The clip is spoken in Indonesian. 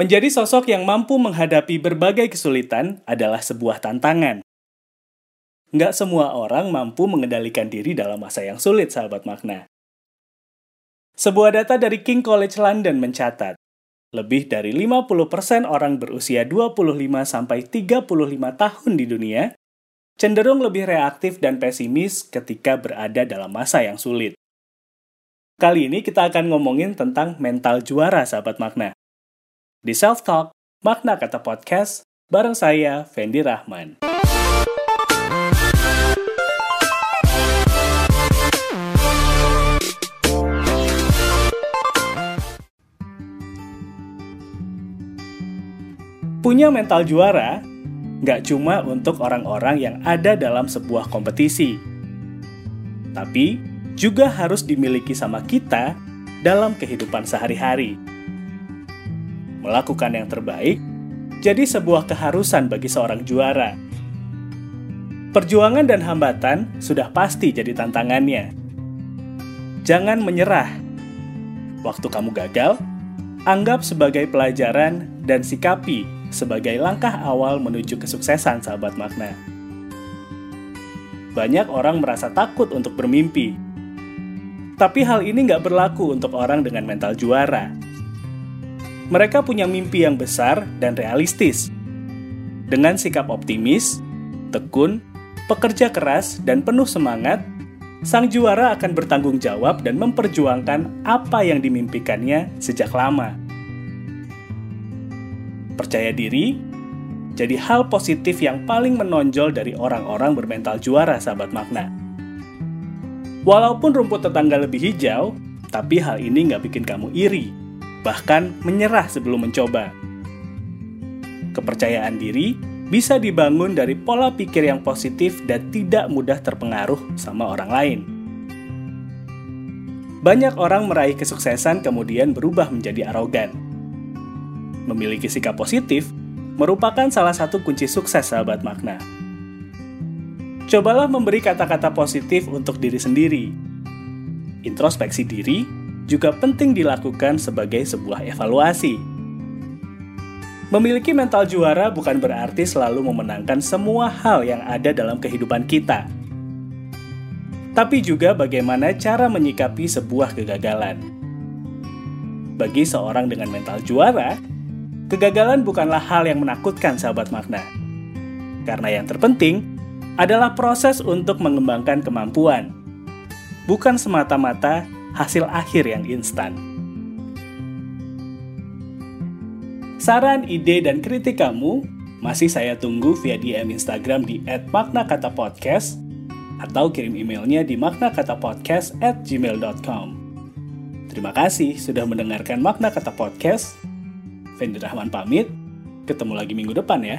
Menjadi sosok yang mampu menghadapi berbagai kesulitan adalah sebuah tantangan. Nggak semua orang mampu mengendalikan diri dalam masa yang sulit, sahabat makna. Sebuah data dari King College London mencatat, lebih dari 50% orang berusia 25-35 tahun di dunia cenderung lebih reaktif dan pesimis ketika berada dalam masa yang sulit. Kali ini kita akan ngomongin tentang mental juara, sahabat makna. Di Self Talk, makna kata podcast, bareng saya, Fendi Rahman. Punya mental juara nggak cuma untuk orang-orang yang ada dalam sebuah kompetisi, tapi juga harus dimiliki sama kita dalam kehidupan sehari-hari. Melakukan yang terbaik jadi sebuah keharusan bagi seorang juara. Perjuangan dan hambatan sudah pasti jadi tantangannya. Jangan menyerah. Waktu kamu gagal, anggap sebagai pelajaran dan sikapi sebagai langkah awal menuju kesuksesan sahabat makna. Banyak orang merasa takut untuk bermimpi. Tapi hal ini nggak berlaku untuk orang dengan mental juara. Mereka punya mimpi yang besar dan realistis. Dengan sikap optimis, tekun, pekerja keras, dan penuh semangat, sang juara akan bertanggung jawab dan memperjuangkan apa yang dimimpikannya sejak lama percaya diri jadi hal positif yang paling menonjol dari orang-orang bermental juara, sahabat makna. Walaupun rumput tetangga lebih hijau, tapi hal ini nggak bikin kamu iri, bahkan menyerah sebelum mencoba. Kepercayaan diri bisa dibangun dari pola pikir yang positif dan tidak mudah terpengaruh sama orang lain. Banyak orang meraih kesuksesan kemudian berubah menjadi arogan memiliki sikap positif merupakan salah satu kunci sukses sahabat makna. Cobalah memberi kata-kata positif untuk diri sendiri. Introspeksi diri juga penting dilakukan sebagai sebuah evaluasi. Memiliki mental juara bukan berarti selalu memenangkan semua hal yang ada dalam kehidupan kita, tapi juga bagaimana cara menyikapi sebuah kegagalan. Bagi seorang dengan mental juara, Kegagalan bukanlah hal yang menakutkan sahabat makna. Karena yang terpenting adalah proses untuk mengembangkan kemampuan, bukan semata-mata hasil akhir yang instan. Saran, ide, dan kritik kamu masih saya tunggu via DM Instagram di @maknakatapodcast atau kirim emailnya di maknakatapodcast@gmail.com. Terima kasih sudah mendengarkan Makna Kata Podcast. Fendi Rahman pamit. Ketemu lagi minggu depan ya.